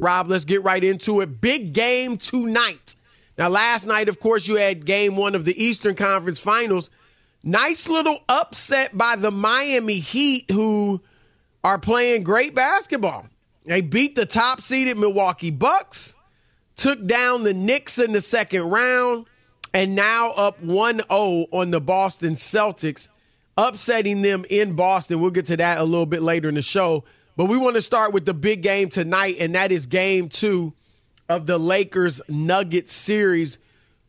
Rob, let's get right into it. Big game tonight. Now, last night, of course, you had game one of the Eastern Conference Finals. Nice little upset by the Miami Heat, who are playing great basketball. They beat the top seeded Milwaukee Bucks, took down the Knicks in the second round, and now up 1 0 on the Boston Celtics, upsetting them in Boston. We'll get to that a little bit later in the show. But we want to start with the big game tonight, and that is game two of the Lakers Nuggets series.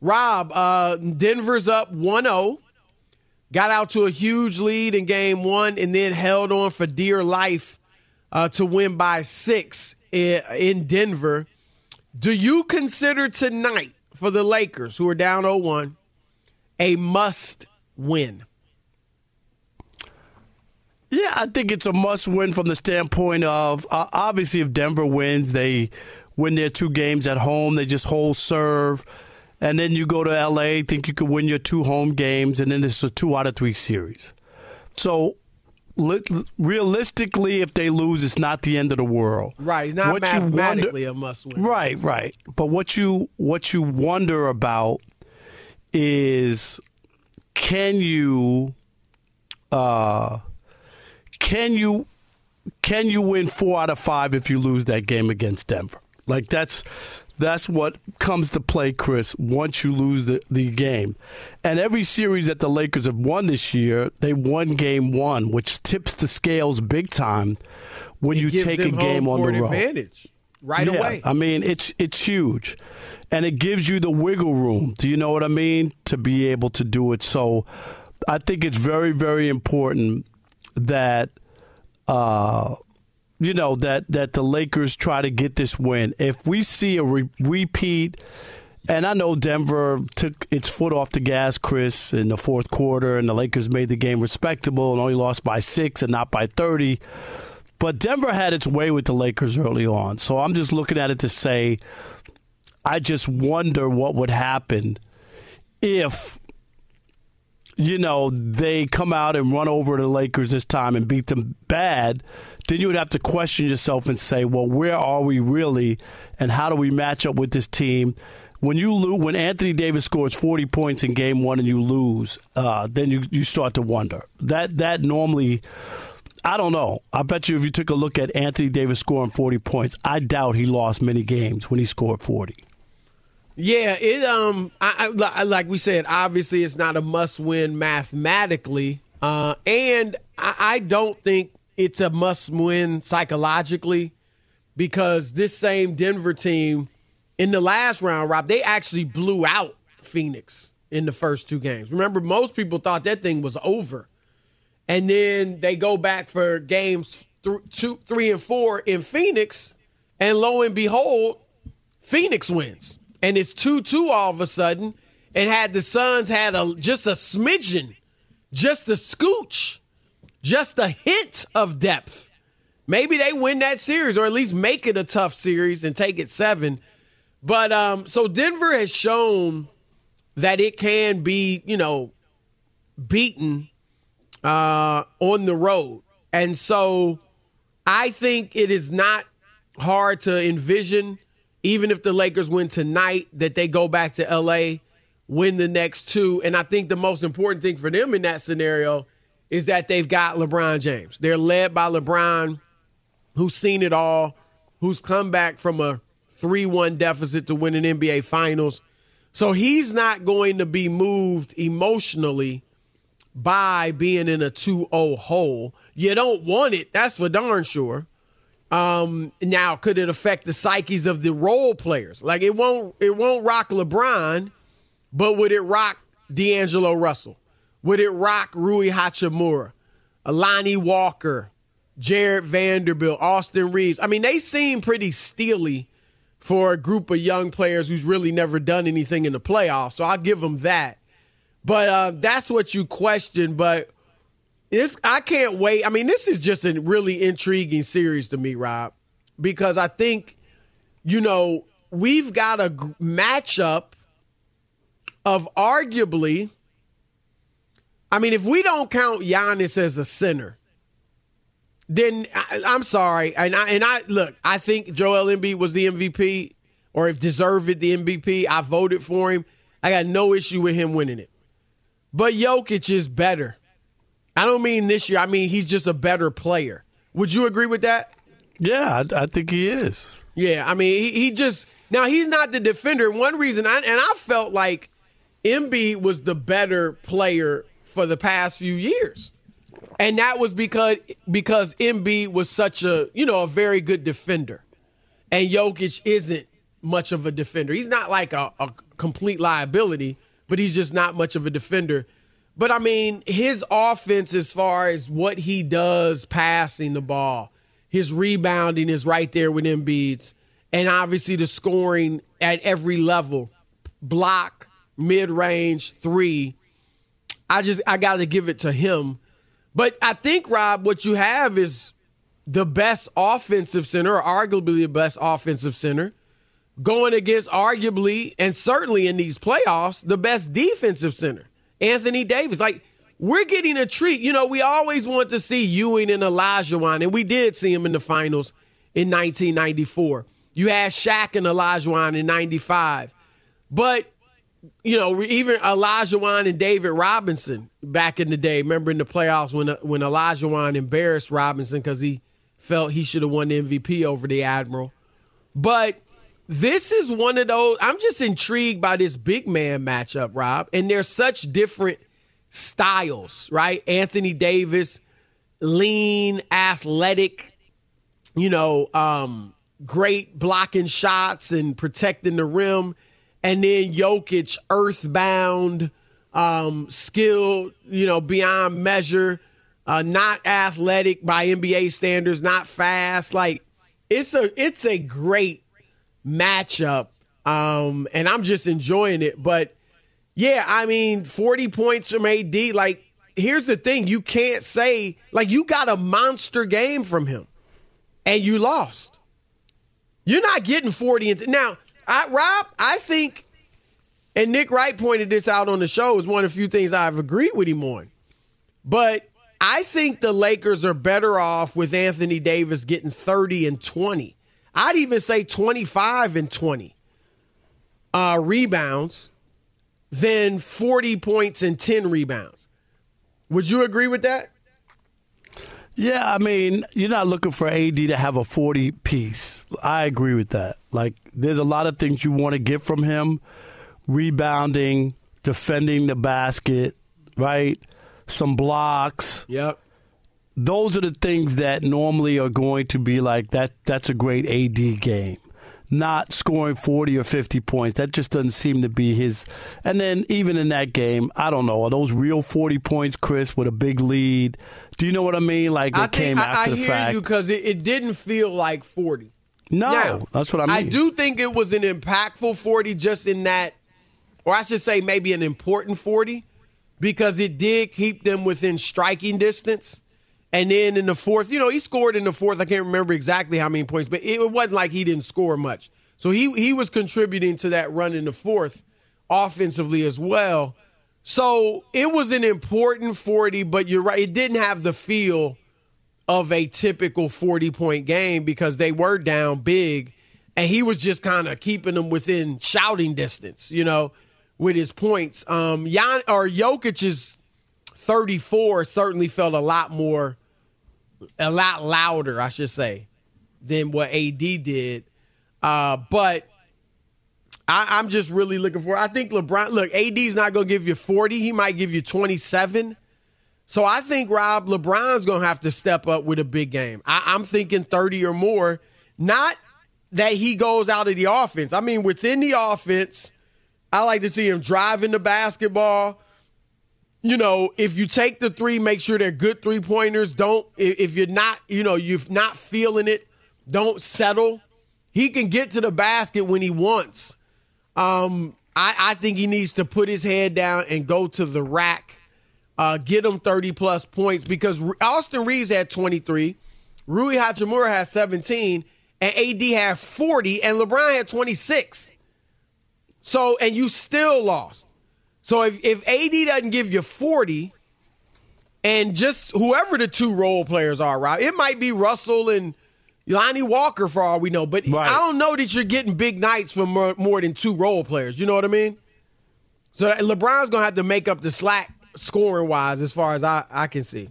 Rob, uh, Denver's up 1 0, got out to a huge lead in game one, and then held on for dear life uh, to win by six in, in Denver. Do you consider tonight for the Lakers, who are down 0 1, a must win? Yeah, I think it's a must win from the standpoint of uh, obviously if Denver wins, they win their two games at home, they just hold serve. And then you go to LA, think you could win your two home games, and then it's a two out of three series. So li- realistically, if they lose, it's not the end of the world. Right, not What you mathematically wonder- a must win. Right, right. But what you what you wonder about is can you uh can you can you win four out of five if you lose that game against Denver? Like that's that's what comes to play, Chris, once you lose the, the game. And every series that the Lakers have won this year, they won game one, which tips the scales big time when It you take a game on the road. advantage right Yeah, away. I mean, it's it's huge, and it gives you the wiggle room. Do you know what I mean? To be able to do it. So, I think it's very very important that, uh, you know that that the Lakers try to get this win. If we see a re- repeat. And I know Denver took its foot off the gas, Chris, in the fourth quarter, and the Lakers made the game respectable and only lost by six and not by 30. But Denver had its way with the Lakers early on. So I'm just looking at it to say, I just wonder what would happen if, you know, they come out and run over the Lakers this time and beat them bad. Then you would have to question yourself and say, well, where are we really? And how do we match up with this team? When you lose, when Anthony Davis scores 40 points in game one and you lose, uh, then you, you start to wonder. That that normally I don't know. I bet you if you took a look at Anthony Davis scoring 40 points, I doubt he lost many games when he scored 40. Yeah, it um, I, I like we said, obviously it's not a must-win mathematically, uh, and I, I don't think it's a must-win psychologically because this same Denver team in the last round, Rob, they actually blew out Phoenix in the first two games. Remember, most people thought that thing was over, and then they go back for games th- two, three, and four in Phoenix, and lo and behold, Phoenix wins and it's 2 2 all of a sudden. And had the Suns had a just a smidgen, just a scooch, just a hint of depth, maybe they win that series or at least make it a tough series and take it seven. But um, so Denver has shown that it can be, you know, beaten uh, on the road. And so I think it is not hard to envision even if the Lakers win tonight, that they go back to LA, win the next two. And I think the most important thing for them in that scenario is that they've got LeBron James. They're led by LeBron, who's seen it all, who's come back from a 3 1 deficit to win an NBA Finals. So he's not going to be moved emotionally by being in a 2 0 hole. You don't want it, that's for darn sure. Um, now, could it affect the psyches of the role players? Like it won't it won't rock LeBron, but would it rock D'Angelo Russell? Would it rock Rui Hachimura, Lonnie Walker, Jared Vanderbilt, Austin Reaves? I mean, they seem pretty steely for a group of young players who's really never done anything in the playoffs. So I'll give them that. But uh, that's what you question. But this I can't wait. I mean, this is just a really intriguing series to me, Rob, because I think you know we've got a matchup of arguably. I mean, if we don't count Giannis as a center, then I, am sorry. And I and I look, I think Joel Embiid was the MVP, or if deserved the MVP. I voted for him. I got no issue with him winning it. But Jokic is better. I don't mean this year. I mean he's just a better player. Would you agree with that? Yeah, I, I think he is. Yeah, I mean he, he, just now he's not the defender. One reason, I, and I felt like Embiid was the better player for the past few years, and that was because because Embiid was such a you know a very good defender, and Jokic isn't much of a defender. He's not like a, a complete liability, but he's just not much of a defender. But I mean, his offense, as far as what he does passing the ball, his rebounding is right there with Embiid's, and obviously the scoring at every level, block, mid range, three. I just I got to give it to him. But I think Rob, what you have is the best offensive center, or arguably the best offensive center, going against arguably and certainly in these playoffs the best defensive center. Anthony Davis. Like, we're getting a treat. You know, we always want to see Ewing and Olajuwon, and we did see him in the finals in 1994. You had Shaq and Olajuwon in 95. But, you know, even Olajuwon and David Robinson back in the day. Remember in the playoffs when, when Olajuwon embarrassed Robinson because he felt he should have won the MVP over the Admiral. But – this is one of those. I'm just intrigued by this big man matchup, Rob. And they're such different styles, right? Anthony Davis, lean, athletic, you know, um, great blocking shots and protecting the rim. And then Jokic, earthbound, um, skilled, you know, beyond measure, uh, not athletic by NBA standards, not fast. Like it's a it's a great matchup. Um, and I'm just enjoying it. But yeah, I mean, 40 points from AD. Like, here's the thing you can't say, like, you got a monster game from him and you lost. You're not getting 40. And now, I, Rob, I think, and Nick Wright pointed this out on the show, is one of the few things I've agreed with him on. But I think the Lakers are better off with Anthony Davis getting 30 and 20 I'd even say 25 and 20 uh, rebounds than 40 points and 10 rebounds. Would you agree with that? Yeah, I mean, you're not looking for AD to have a 40 piece. I agree with that. Like, there's a lot of things you want to get from him rebounding, defending the basket, right? Some blocks. Yep. Those are the things that normally are going to be like that. That's a great AD game not scoring 40 or 50 points. That just doesn't seem to be his. And then even in that game, I don't know, are those real 40 points, Chris, with a big lead? Do you know what I mean? Like it I came think, after I, I the hear fact. you because it, it didn't feel like 40. no, Now, that's what I mean. I do think it was an impactful 40 just in that, or I should say maybe an important 40 because it did keep them within striking distance. And then in the fourth, you know, he scored in the fourth. I can't remember exactly how many points, but it wasn't like he didn't score much. So he he was contributing to that run in the fourth offensively as well. So it was an important 40, but you're right, it didn't have the feel of a typical 40 point game because they were down big and he was just kind of keeping them within shouting distance, you know, with his points. Um Jan or Jokic's 34 certainly felt a lot more a lot louder, I should say, than what AD did. Uh, but I, I'm just really looking for. I think LeBron. Look, AD's not going to give you 40. He might give you 27. So I think Rob LeBron's going to have to step up with a big game. I, I'm thinking 30 or more. Not that he goes out of the offense. I mean, within the offense, I like to see him driving the basketball. You know, if you take the three, make sure they're good three pointers. Don't if you're not, you know, you're not feeling it, don't settle. He can get to the basket when he wants. Um, I, I think he needs to put his head down and go to the rack, uh, get him 30 plus points because Austin Reaves had 23, Rui Hachimura had 17, and AD had 40, and LeBron had 26. So, and you still lost. So if, if AD doesn't give you 40, and just whoever the two role players are, right? It might be Russell and Lonnie Walker for all we know, but Right. I don't know that you're getting big nights from more, more than two role players. You know what I mean? So LeBron's gonna have to make up the slack scoring wise, as far as I, I can see.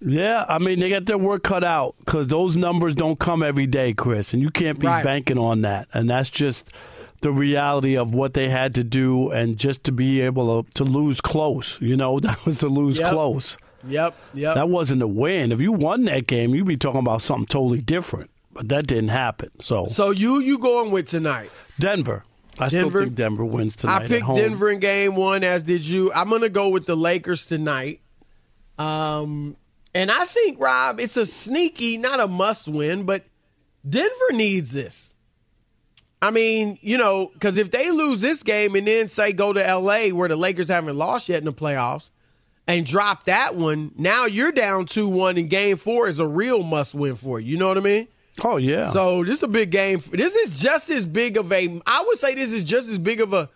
Yeah, I mean they got their work cut out because those numbers don't come every day, Chris, and you can't be Right. banking on that. And that's just the reality of what they had to do, and just to be able to, to lose close. You know, that was to lose Yep. close. Yep, yep. That wasn't a win. If you won that game, you'd be talking about something totally different. But that didn't happen. So, so you you going with tonight? Denver, I Denver? still think Denver wins tonight. I picked. Denver in game one, as did you. I'm gonna go with the Lakers tonight. Um, and I think Rob, it's a sneaky, not a must win, but Denver needs this. I mean, you know, because if they lose this game and then say go to LA where the Lakers haven't lost yet in the playoffs and drop that one, now you're down 2 1 and game four is a real must win for you. You know what I mean? Oh yeah. So this is a big game. This is just as big of a. I would say this is just as big of a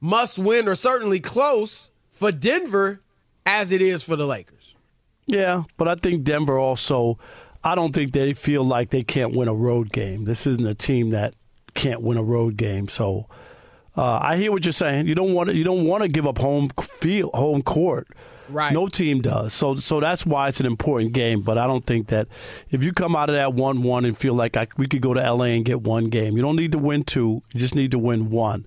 must win, or certainly close for Denver as it is for the Lakers. Yeah, but I think Denver also. I don't think they feel like they can't win a road game. This isn't a team that can't win a road game. So uh, I hear what you're saying. You don't want to. You don't want to give up home field, home court. Right. No team does. So so that's why it's an important game. But I don't think that if you come out of that one one and feel like I, we could go to LA and get one game, you don't need to win two. You just need to win one.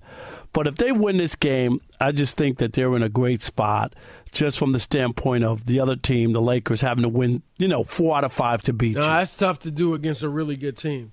But if they win this game, I just think that they're in a great spot, just from the standpoint of the other team, the Lakers, having to win, you know, four out of five to beat No, you. that's tough to do against a really good team.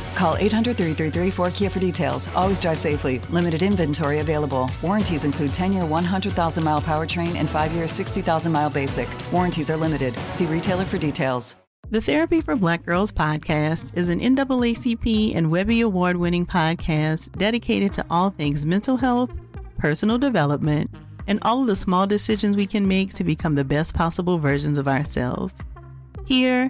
Call 800 333 4KIA for details. Always drive safely. Limited inventory available. Warranties include 10 year 100,000 mile powertrain and 5 year 60,000 mile basic. Warranties are limited. See retailer for details. The Therapy for Black Girls podcast is an NAACP and Webby Award winning podcast dedicated to all things mental health, personal development, and all of the small decisions we can make to become the best possible versions of ourselves. Here,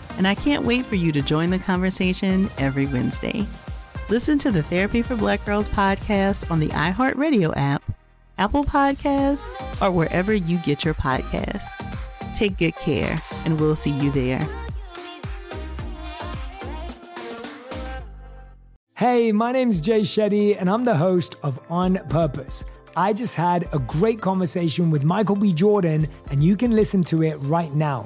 and I can't wait for you to join the conversation every Wednesday. Listen to the Therapy for Black Girls podcast on the iHeartRadio app, Apple Podcasts, or wherever you get your podcasts. Take good care, and we'll see you there. Hey, my name's Jay Shetty, and I'm the host of On Purpose. I just had a great conversation with Michael B. Jordan, and you can listen to it right now.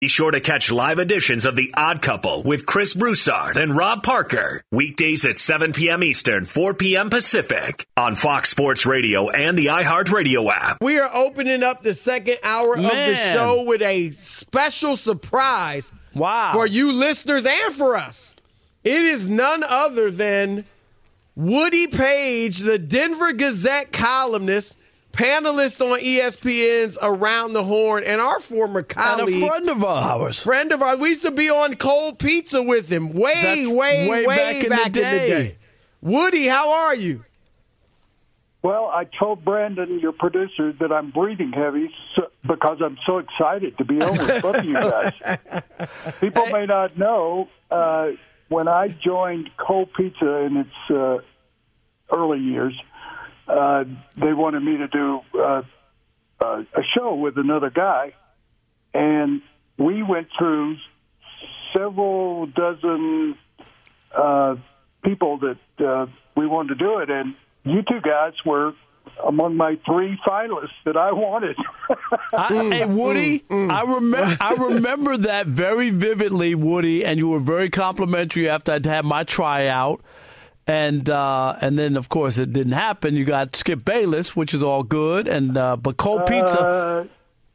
Be sure to catch live editions of The Odd Couple with Chris Broussard and Rob Parker. Weekdays at 7 p.m. Eastern, 4 p.m. Pacific on Fox Sports Radio and the iHeartRadio app. We are opening up the second hour of the show with a special surprise Wow. for you listeners and for us. It is none other than Woody Paige, the Denver Gazette columnist, panelist on ESPN's Around the Horn, and our former and colleague. a friend of ours. friend of ours. We used to be on Cold Pizza with him way, That's way, way, way back in the day. Woody, how are you? Well, I told Brandon, your producer, that I'm breathing heavy so, because I'm so excited to be on with both of you guys. People may not know uh, when I joined Cold Pizza in its uh, early years, uh, they wanted me to do uh, uh, a show with another guy, and we went through several dozen uh, people that uh, we wanted to do it, and you two guys were among my three finalists that I wanted. I, hey Woody, I remember I remember that very vividly, Woody, and you were very complimentary after I'd had my tryout. And uh, and then of course it didn't happen. You got Skip Bayless, which is all good, and uh, but cold pizza. Uh,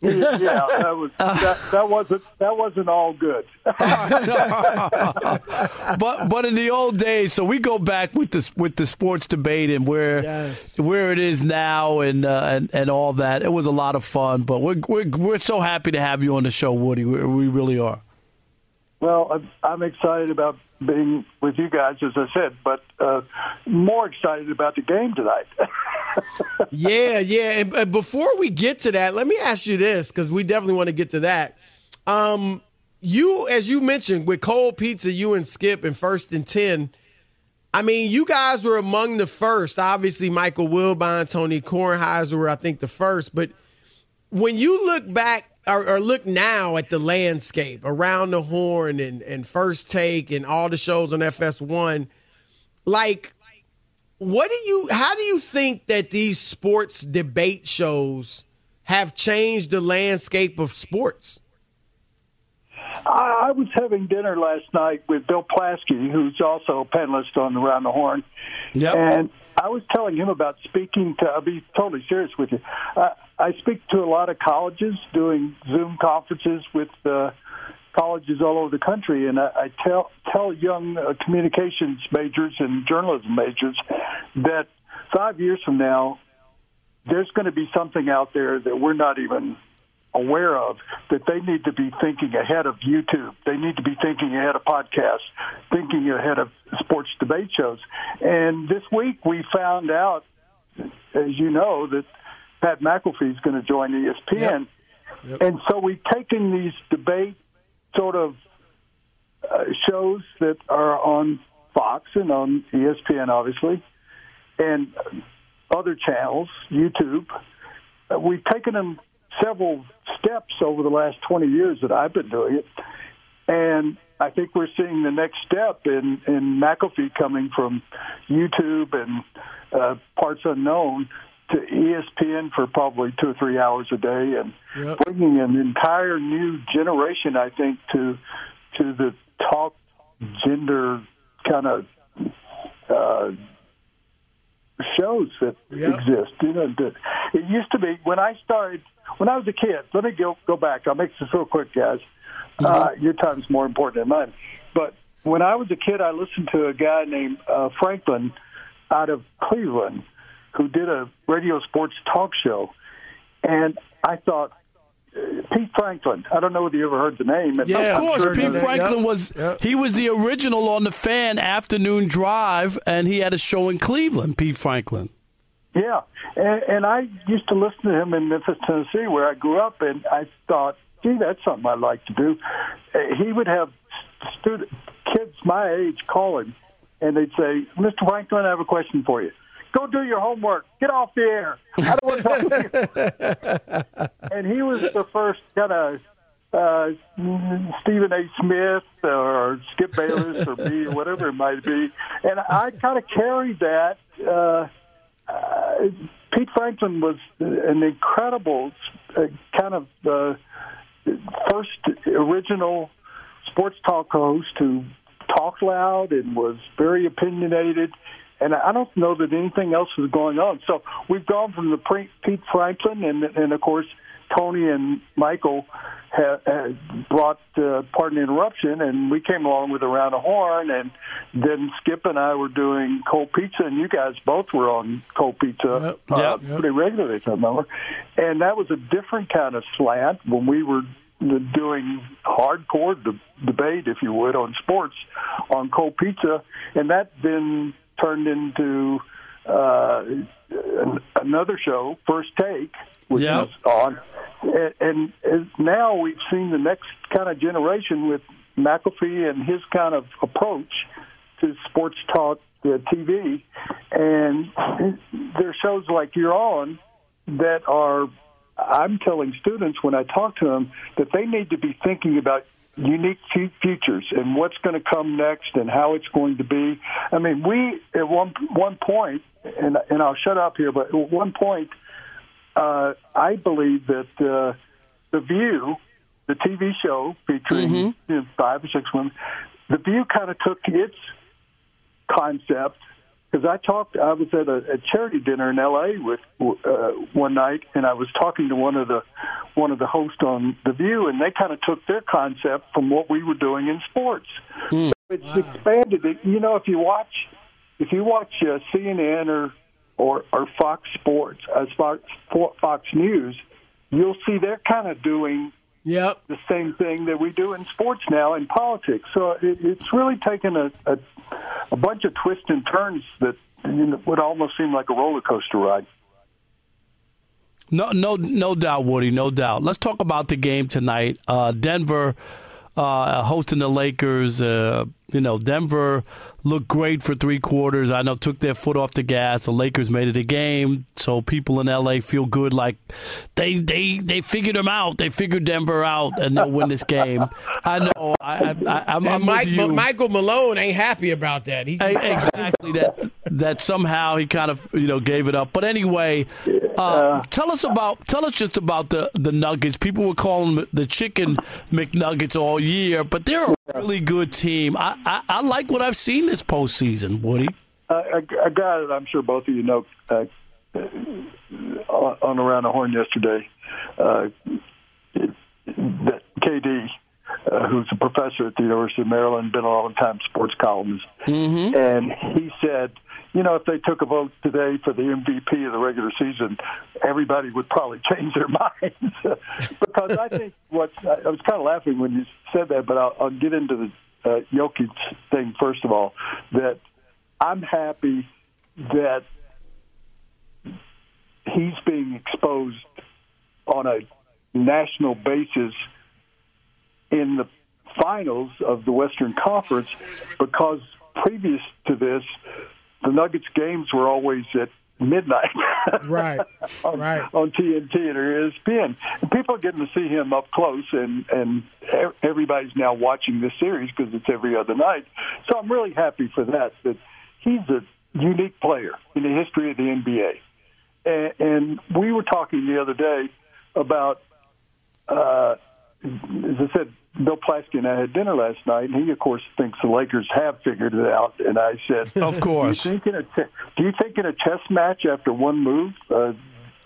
yeah, that was that, that wasn't that wasn't all good. but but in the old days, so we go back with the with the sports debate and where Yes. where it is now and, uh, and and all that. It was a lot of fun, but we're we're we're so happy to have you on the show, Woody. We, we really are. Well, I'm, I'm excited about being with you guys, as I said, but uh, more excited about the game tonight. yeah, yeah. And, before we get to that, let me ask you this because we definitely want to get to that. Um, you, as you mentioned, with Cold Pizza, you and Skip in first and ten. I mean, you guys were among the first. Obviously, Michael Wilbon, Tony Kornheiser were, I think, the first. But when you look back or, or, look now at the landscape around the horn and, and first take and all the shows on FS1, like what do you how do you think that these sports debate shows have changed the landscape of sports? I, was having dinner last night with Bill Plaschke, who's also a panelist on Around the Horn. Yep. And I was telling him about speaking to, I'll be totally serious with you. Uh, I speak to a lot of colleges doing Zoom conferences with uh, colleges all over the country, and I, I tell tell young uh, communications majors and journalism majors that five years from now, there's going to be something out there that we're not even aware of that they need to be thinking ahead of YouTube. They need to be thinking ahead of podcasts, thinking ahead of sports debate shows. And this week we found out, as you know, that Pat McAfee is going to join ESPN. Yep. Yep. And so we've taken these debate sort of uh, shows that are on Fox and on ESPN, obviously, and other channels, YouTube. Uh, we've taken them several steps over the last 20 years that I've been doing it. And I think we're seeing the next step in, in McAfee coming from YouTube and uh, parts unknown to ESPN for probably two or three hours a day, and yep. bringing an entire new generation, I think, to to the talk gender kind of uh, shows that yep. exist. You know, it used to be when I started when I was a kid. Let me go go back. I'll make this real quick, guys. Mm-hmm. Uh, your time's more important than mine. But when I was a kid, I listened to a guy named uh, Franklin out of Cleveland who did a radio sports talk show, and I thought Pete Franklin. I don't know whether you ever heard the name. Yeah, of course. Pete Franklin yep. was yep. he was the original on the Fan Afternoon Drive, and he had a show in Cleveland. Pete Franklin. Yeah, and, and I used to listen to him in Memphis, Tennessee, where I grew up, and I thought, gee, that's something I'd like to do. Uh, he would have student kids my age call him, and they'd say, "Mr. Franklin, I have a question for you." Go do your homework. Get off the air. I don't want to talk to you. and he was the first kind of uh, Stephen A. Smith or Skip Bayless or me, or whatever it might be. And I kind of carried that. Uh, uh, Pete Franklin was an incredible uh, kind of uh, first original sports talk host who talked loud and was very opinionated and I don't know that anything else is going on. So we've gone from the pre- Pete Franklin, and and of course Tony and Michael had brought uh, Pardon the Interruption, and we came along with Around the Horn, and then Skip and I were doing Cold Pizza, and you guys both were on Cold Pizza yep, uh, yep. pretty regularly, if I remember. And that was a different kind of slant when we were doing hardcore de- debate, if you would, on sports on Cold Pizza, and that then turned into uh, another show, First Take, which yep. is on. And, and now we've seen the next kind of generation with McAfee and his kind of approach to sports talk uh, TV. And there are shows like you're on that are, I'm telling students when I talk to them that they need to be thinking about unique futures and what's going to come next and how it's going to be. I mean, we at one one point, and and I'll shut up here, but at one point, uh, I believe that uh, the View, the TV show featuring mm-hmm. you know, five or six women, the View kind of took its concept because I talked. I was at a, a charity dinner in L.A. with uh, one night, and I was talking to one of the one of the hosts on the View, and they kind of took their concept from what we were doing in sports. Mm. So it's wow. expanded. It. You know, if you watch if you watch uh, CNN or or, or Fox Sports, as uh, Fox, Fox News, you'll see they're kind of doing Yep. The same thing that we do in sports now in politics. So it, it's really taken a, a, a bunch of twists and turns that you know, would almost seem like a roller coaster ride. No, no, no doubt, Woody. No doubt. Let's talk about the game tonight. Uh, Denver uh, hosting the Lakers. Uh, you know, Denver looked great for three quarters. I know took their foot off the gas. The Lakers made it a game, so people in LA feel good, like they they they figured them out. They figured Denver out, and they'll win this game. I know. I, I, am I'm Mike, with you. Michael Malone ain't happy about that. He, exactly that. That somehow he kind of you know gave it up. But anyway, uh, tell us about tell us just about the the Nuggets. People were calling them the chicken McNuggets all year, but they're a really good team. I I, I like what I've seen this postseason, Woody. Uh, a, a guy that I'm sure both of you know uh, on, on around the horn yesterday, uh, that KD, uh, who's a professor at the University of Maryland, been a long time sports columnist, mm-hmm. and he said, you know, if they took a vote today for the MVP of the regular season, everybody would probably change their minds. because I think what I was kind of laughing when you said that, but I'll, I'll get into the uh, Jokic thing first of all. That I'm happy that he's being exposed on a national basis in the finals of the Western Conference because previous to this, the Nuggets games were always at midnight. right, on, right. On TNT or ESPN. And people are getting to see him up close, and, and everybody's now watching this series because it's every other night. So I'm really happy for that, that he's a unique player in the history of the NBA. And, and we were talking the other day about, uh, as I said, Bill Plaschke and I had dinner last night, and he, of course, thinks the Lakers have figured it out. And I said, "Of course." Do you think in a, do you think in a chess match after one move, uh,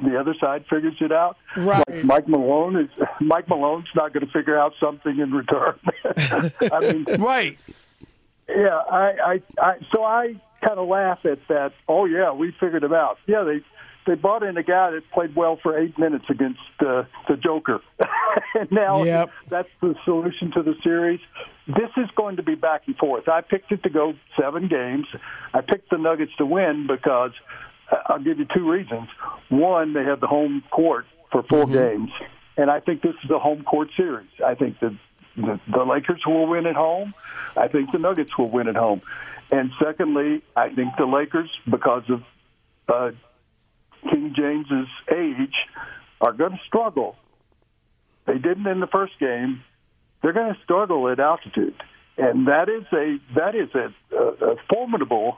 the other side figures it out? Right. Like Mike Malone is Mike Malone's not going to figure out something in return. I mean, right? Yeah. I, I, I so I kind of laugh at that. Oh yeah, we figured them out. Yeah, they they brought in a guy that played well for eight minutes against uh, the Joker, and now Yep. that's the solution to the series. This is going to be back and forth. I picked it to go seven games. I picked the Nuggets to win because uh, I'll give you two reasons. One, they have the home court for 4 games, and I think this is a home court series. I think the, the the Lakers will win at home. I think the Nuggets will win at home. And secondly, I think the Lakers, because of uh, King James's age, are going to struggle. They didn't in the first game. They're going to struggle at altitude, and that is a that is a, a, a formidable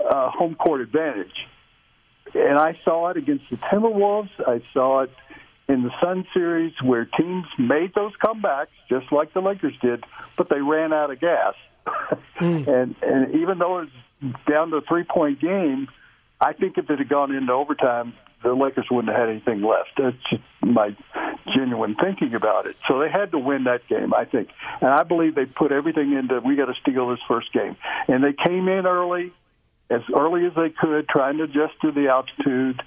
uh, home court advantage. And I saw it against the Timberwolves. I saw it in the Sun series where teams made those comebacks, just like the Lakers did, but they ran out of gas. and and even though it's down to a three point game, I think if it had gone into overtime, the Lakers wouldn't have had anything left. That's just my genuine thinking about it. So they had to win that game, I think. And I believe they put everything into we got to steal this first game. And they came in early, as early as they could, trying to adjust to the altitude.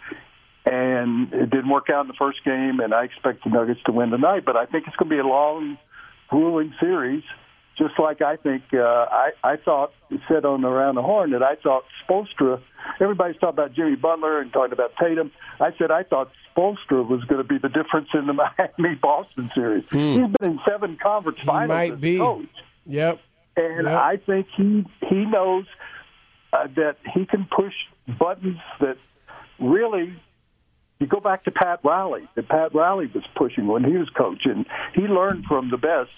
And it didn't work out in the first game, and I expect the Nuggets to win tonight. But I think it's going to be a long, grueling series just like I think uh, I, I thought said on around the horn that I thought Spoelstra. Everybody's talking about Jimmy Butler and talking about Tatum. I said I thought Spoelstra was going to be the difference in the Miami Boston series. He's been in seven conference finals. He might be. coach, Yep. and Yep. I think he he knows uh, that he can push buttons that really. You go back to Pat Riley. That Pat Riley was pushing when he was coaching. He learned from the best.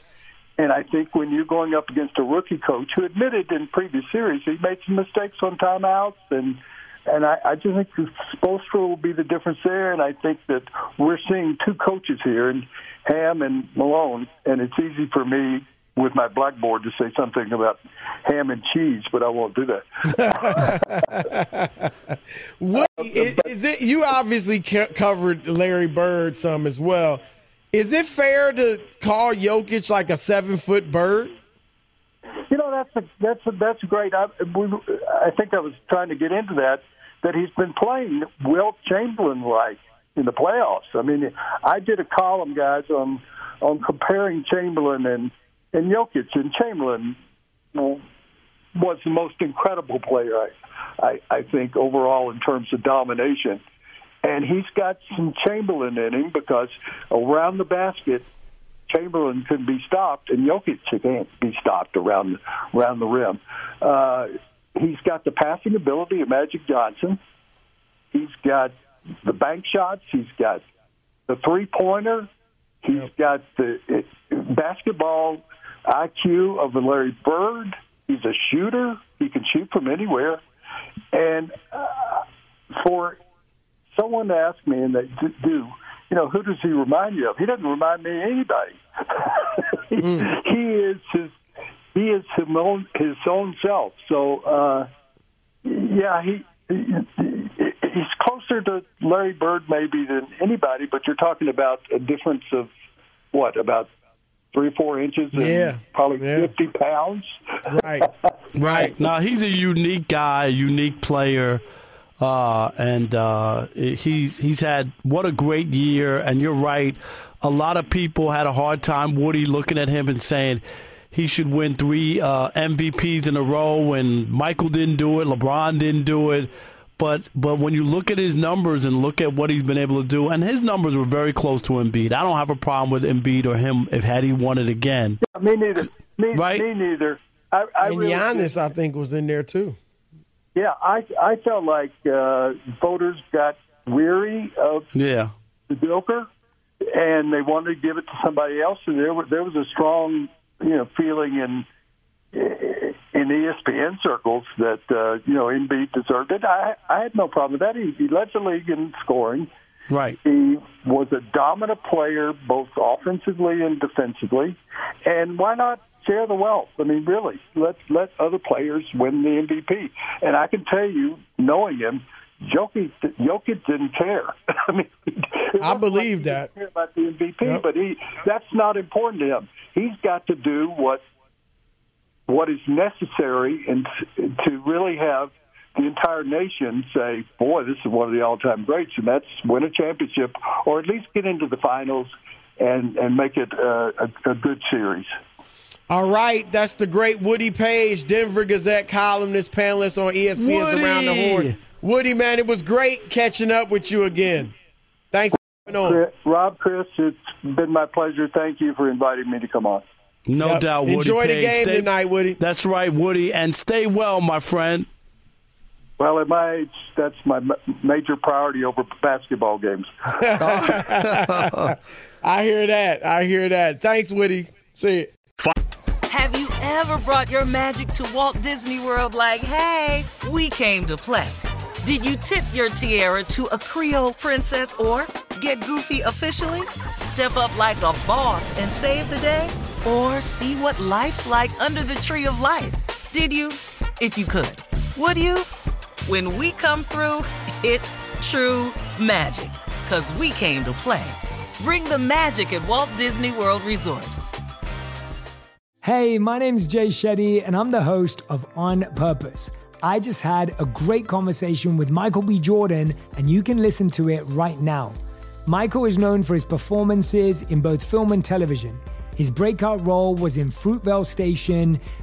And I think when you're going up against a rookie coach who admitted in previous series he made some mistakes on timeouts, and and I, I just think Spoelstra will be the difference there. And I think that we're seeing two coaches here, and Ham and Malone. And it's easy for me with my blackboard to say something about ham and cheese, but I won't do that. What uh, is, is it? You obviously covered Larry Bird some as well. Is it fair to call Jokic like a seven foot bird? You know, that's a, that's a, that's great. I, we, I think I was trying to get into that. That he's been playing Wilt Chamberlain like in the playoffs. I mean, I did a column, guys, on on comparing Chamberlain and and Jokic, and Chamberlain was the most incredible player I, I I think overall in terms of domination. And he's got some Chamberlain in him because around the basket, Chamberlain couldn't be stopped, and Jokic can't be stopped around around the rim. Uh, he's got the passing ability of Magic Johnson. He's got the bank shots. He's got the three pointer. He's got the it, basketball IQ of a Larry Bird. He's a shooter. He can shoot from anywhere. And uh, for someone to ask me and they do, you know, who does he remind you of? He doesn't remind me of anybody. he, mm. he is his he is his own his own self. So uh, yeah, he, he he's closer to Larry Bird maybe than anybody. But you're talking about a difference of what about three or four inches and yeah. probably yeah. 50 pounds. Right, right. Now, he's a unique guy, a unique player. Uh, and uh, he's he's had what a great year. And you're right, a lot of people had a hard time, Woody, looking at him and saying he should win three uh, MVPs in a row. When Michael didn't do it, LeBron didn't do it. But but when you look at his numbers and look at what he's been able to do, and his numbers were very close to Embiid. I don't have a problem with Embiid or him if had he won it again. Yeah, me neither. Me, right? me neither. I, I and really Giannis, I think, was in there too. Yeah, I I felt like uh, voters got weary of yeah the Joker, and they wanted to give it to somebody else. And there was there was a strong you know feeling in in ESPN circles that uh, you know Embiid deserved it. I I had no problem with that. He, he led the league in scoring. Right. He was a dominant player both offensively and defensively. And why not share the wealth? I mean, really, let let other players win the MVP. And I can tell you, knowing him, Jokic, Jokic didn't care. I mean, I believe like that. Care about the MVP, yep. but he that's not important to him. He's got to do what what is necessary and to really have the entire nation say, "Boy, this is one of the all-time greats," and that's win a championship or at least get into the finals and and make it uh, a, a good series. All right, that's the great Woody Paige, Denver Gazette columnist, panelist on ESPN's Woody. Around the Horn. Woody, man, it was great catching up with you again. Thanks for coming on. Rob, Chris, it's been my pleasure. Thank you for inviting me to come on. No yep. doubt, Woody. Enjoy Paige. the game stay, tonight, Woody. That's right, Woody, and stay well, my friend. Well, at my age, that's my major priority over basketball games. I hear that. I hear that. Thanks, Woody. See you. Have you ever brought your magic to Walt Disney World like, hey, we came to play? Did you tip your tiara to a Creole princess or get goofy officially? Step up like a boss and save the day? Or see what life's like under the tree of life? Did you? If you could. Would you? When we come through, it's true magic. Cause we came to play. Bring the magic at Walt Disney World Resort. Hey, my name's Jay Shetty, and I'm the host of On Purpose. I just had a great conversation with Michael B. Jordan, and you can listen to it right now. Michael is known for his performances in both film and television. His breakout role was in Fruitvale Station,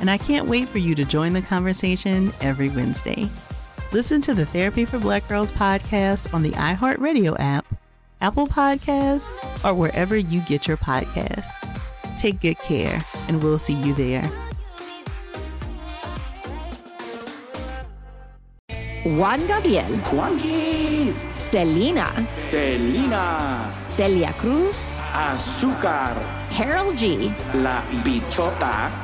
And I can't wait for you to join the conversation every Wednesday. Listen to the Therapy for Black Girls podcast on the iHeartRadio app, Apple Podcasts, or wherever you get your podcasts. Take good care, and we'll see you there. Juan Gabriel. Juanquis. Selena. Selena. Celia Cruz. Azúcar. Karol G. La Bichota.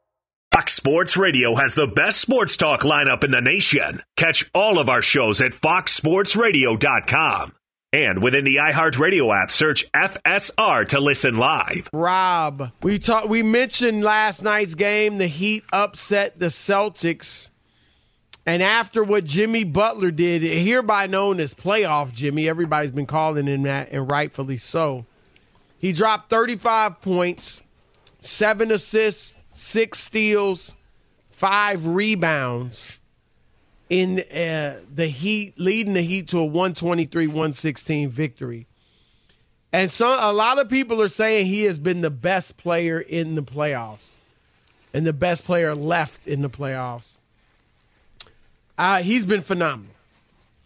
Fox Sports Radio has the best sports talk lineup in the nation. Catch all of our shows at foxsportsradio.com. And within the iHeartRadio app, search FSR to listen live. Rob, we talked we mentioned last night's game, the Heat upset the Celtics. And after what Jimmy Butler did, hereby known as playoff Jimmy, everybody's been calling him that, and rightfully so. He dropped 35 points, seven assists, six steals, five rebounds in uh, the Heat, leading the Heat to a 123 116 victory. And so a lot of people are saying he has been the best player in the playoffs and the best player left in the playoffs. Uh, he's been phenomenal.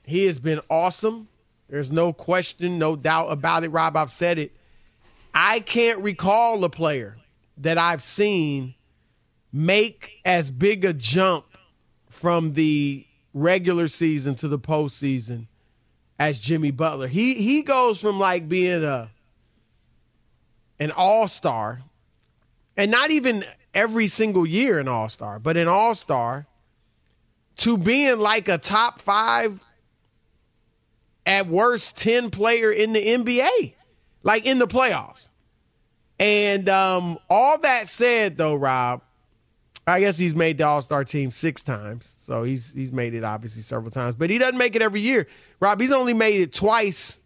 He has been awesome. There's no question, no doubt about it, Rob. I've said it. I can't recall a player that I've seen make as big a jump from the regular season to the postseason as Jimmy Butler. He he goes from like being a an all-star and not even every single year an all-star, but an all-star to being like a top 5 at worst 10 player in the NBA, like in the playoffs. And um, all that said, though, Rob, I guess he's made the All Star team six times, so he's he's made it obviously several times, but he doesn't make it every year. Rob, he's only made it twice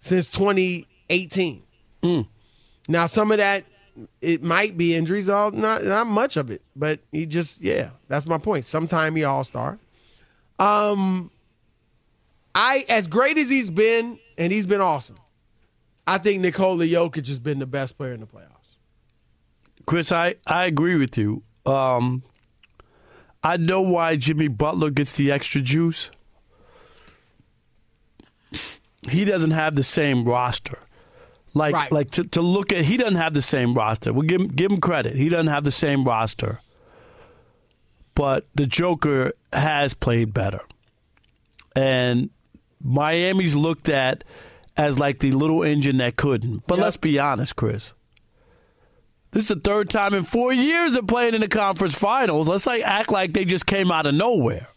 since 2018. Mm. Now, some of that it might be injuries, all not not much of it, but he just yeah, that's my point. Sometime he All Star. Um, I as great as he's been, and he's been awesome. I think Nikola Jokic has been the best player in the playoffs. Chris, I, I agree with you. Um, I know why Jimmy Butler gets the extra juice. He doesn't have the same roster. Like, Right. like to, to look at, he doesn't have the same roster. We'll give him, give him credit. He doesn't have the same roster. But the Joker has played better. And Miami's looked at as like the little engine that couldn't. But let's be honest, Chris. This is the third time in four years they're playing in the conference finals. Let's like act like they just came out of nowhere.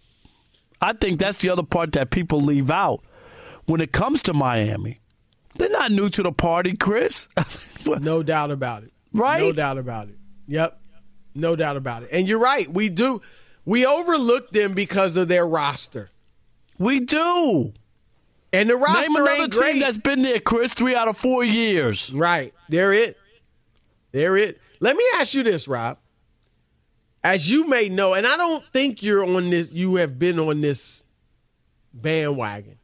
I think that's the other part that people leave out when it comes to Miami. They're not new to the party, Chris. no doubt about it. Right? No doubt about it. Yep. No doubt about it. And you're right. We do. We overlook them because of their roster. We do. And the roster Name another team that's been there, Chris, three out of four years. Right. They're it. They're it. Let me ask you this, Rob. As you may know, and I don't think you're on this, you have been on this bandwagon,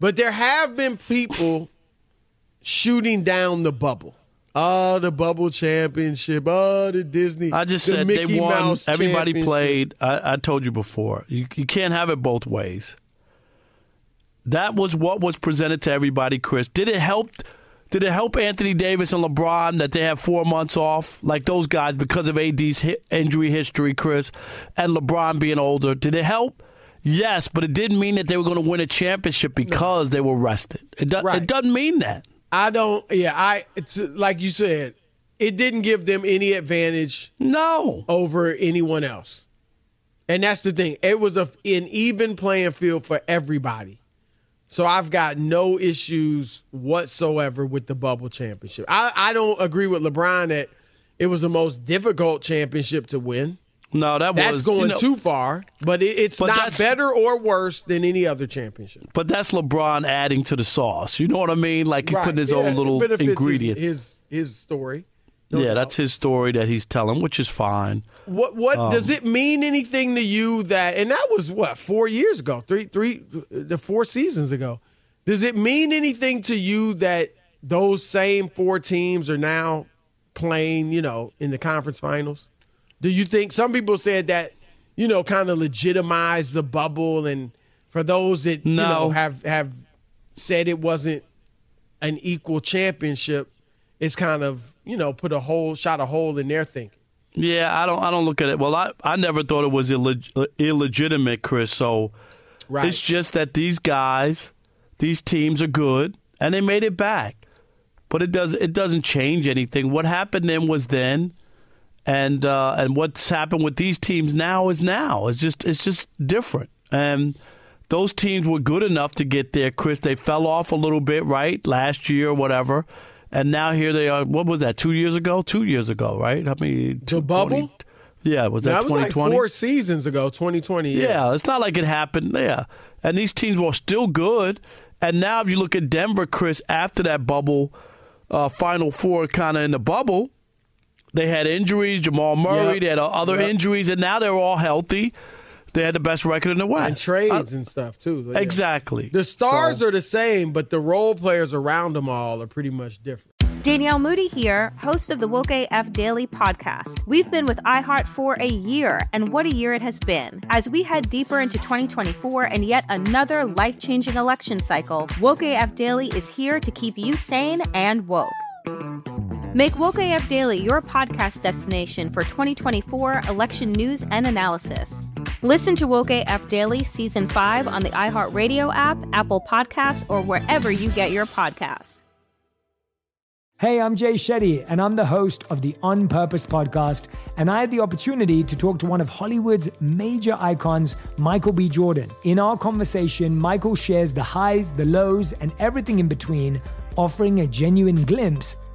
but there have been people shooting down the bubble. Oh, the bubble championship. Oh, the Disney. I just the said Mickey they won. Mouse Everybody played. I, I told you before. You, you can't have it both ways. That was what was presented to everybody, Chris. Did it help? Did it help Anthony Davis and LeBron that they have four months off, like those guys, because of AD's hi- injury history, Chris, and LeBron being older? Did it help? Yes, but it didn't mean that they were going to win a championship because they were rested. It, do- it doesn't mean that. I don't. Yeah, I. It's like you said. It didn't give them any advantage. No, over anyone else. And that's the thing. It was a, an even playing field for everybody. So I've got no issues whatsoever with the bubble championship. I, I don't agree with LeBron that it was the most difficult championship to win. No, that that's was going you know, too far. But it, it's But not better or worse than any other championship. But that's LeBron adding to the sauce. You know what I mean? Like he Right, putting his yeah, own little benefits his- ingredient. His, his story. Yeah, that's his story that he's telling, which is fine. What what Um, does it mean anything to you that and that was what four years ago, three three the four seasons ago. Does it mean anything to you that those same four teams are now playing, you know, in the conference finals? Do you think some people said that, you know, kind of legitimized the bubble and for those that you know have have said it wasn't an equal championship, it's kind of, you know, put a hole shot a hole in their thinking. Yeah, I don't. I don't look at it. Well, I, I never thought it was illeg- illegitimate, Chris. So Right. it's just that these guys, these teams are good, and they made it back. But it does. It doesn't change anything. What happened then was then, and uh, and what's happened with these teams now is now. It's just it's just different. And those teams were good enough to get there, Chris. They fell off a little bit, right, last year or whatever. And now here they are. What was that? Two years ago? Two years ago, right? I mean, The bubble? Yeah, was that, that was like 2020? four seasons ago, 2020. yeah. it's not like it happened. Yeah, and these teams were still good. And now, if you look at Denver, Chris, after that bubble, uh, Final Four, kind of in the bubble, they had injuries. Jamal Murray, Yep. they had other Yep. injuries, and now they're all healthy. They had the best record in the West. and trades uh, and stuff too. So, yeah. Exactly. The stars So- are the same, but the role players around them all are pretty much different. Danielle Moody here, host of the Woke AF Daily podcast. We've been with iHeart for a year, and what a year it has been. As we head deeper into 2024 and yet another life changing election cycle, Woke AF Daily is here to keep you sane and woke. Make Woke AF Daily your podcast destination for 2024 election news and analysis. Listen to Woke AF Daily Season 5 on the iHeartRadio app, Apple Podcasts, or wherever you get your podcasts. Hey, I'm Jay Shetty, and I'm the host of the On Purpose podcast. And I had the opportunity to talk to one of Hollywood's major icons, Michael B. Jordan. In our conversation, Michael shares the highs, the lows, and everything in between, offering a genuine glimpse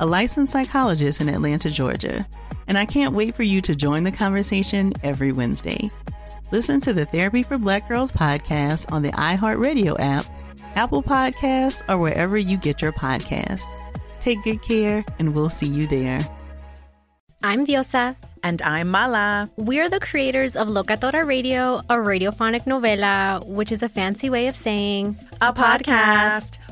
a licensed psychologist in Atlanta, Georgia, and I can't wait for you to join the conversation every Wednesday. Listen to the Therapy for Black Girls podcast on the iHeartRadio app, Apple Podcasts, or wherever you get your podcasts. Take good care, and we'll see you there. I'm Diosa. And I'm Mala. We're the creators of Locatora Radio, a radiophonic novela, which is a fancy way of saying a podcast.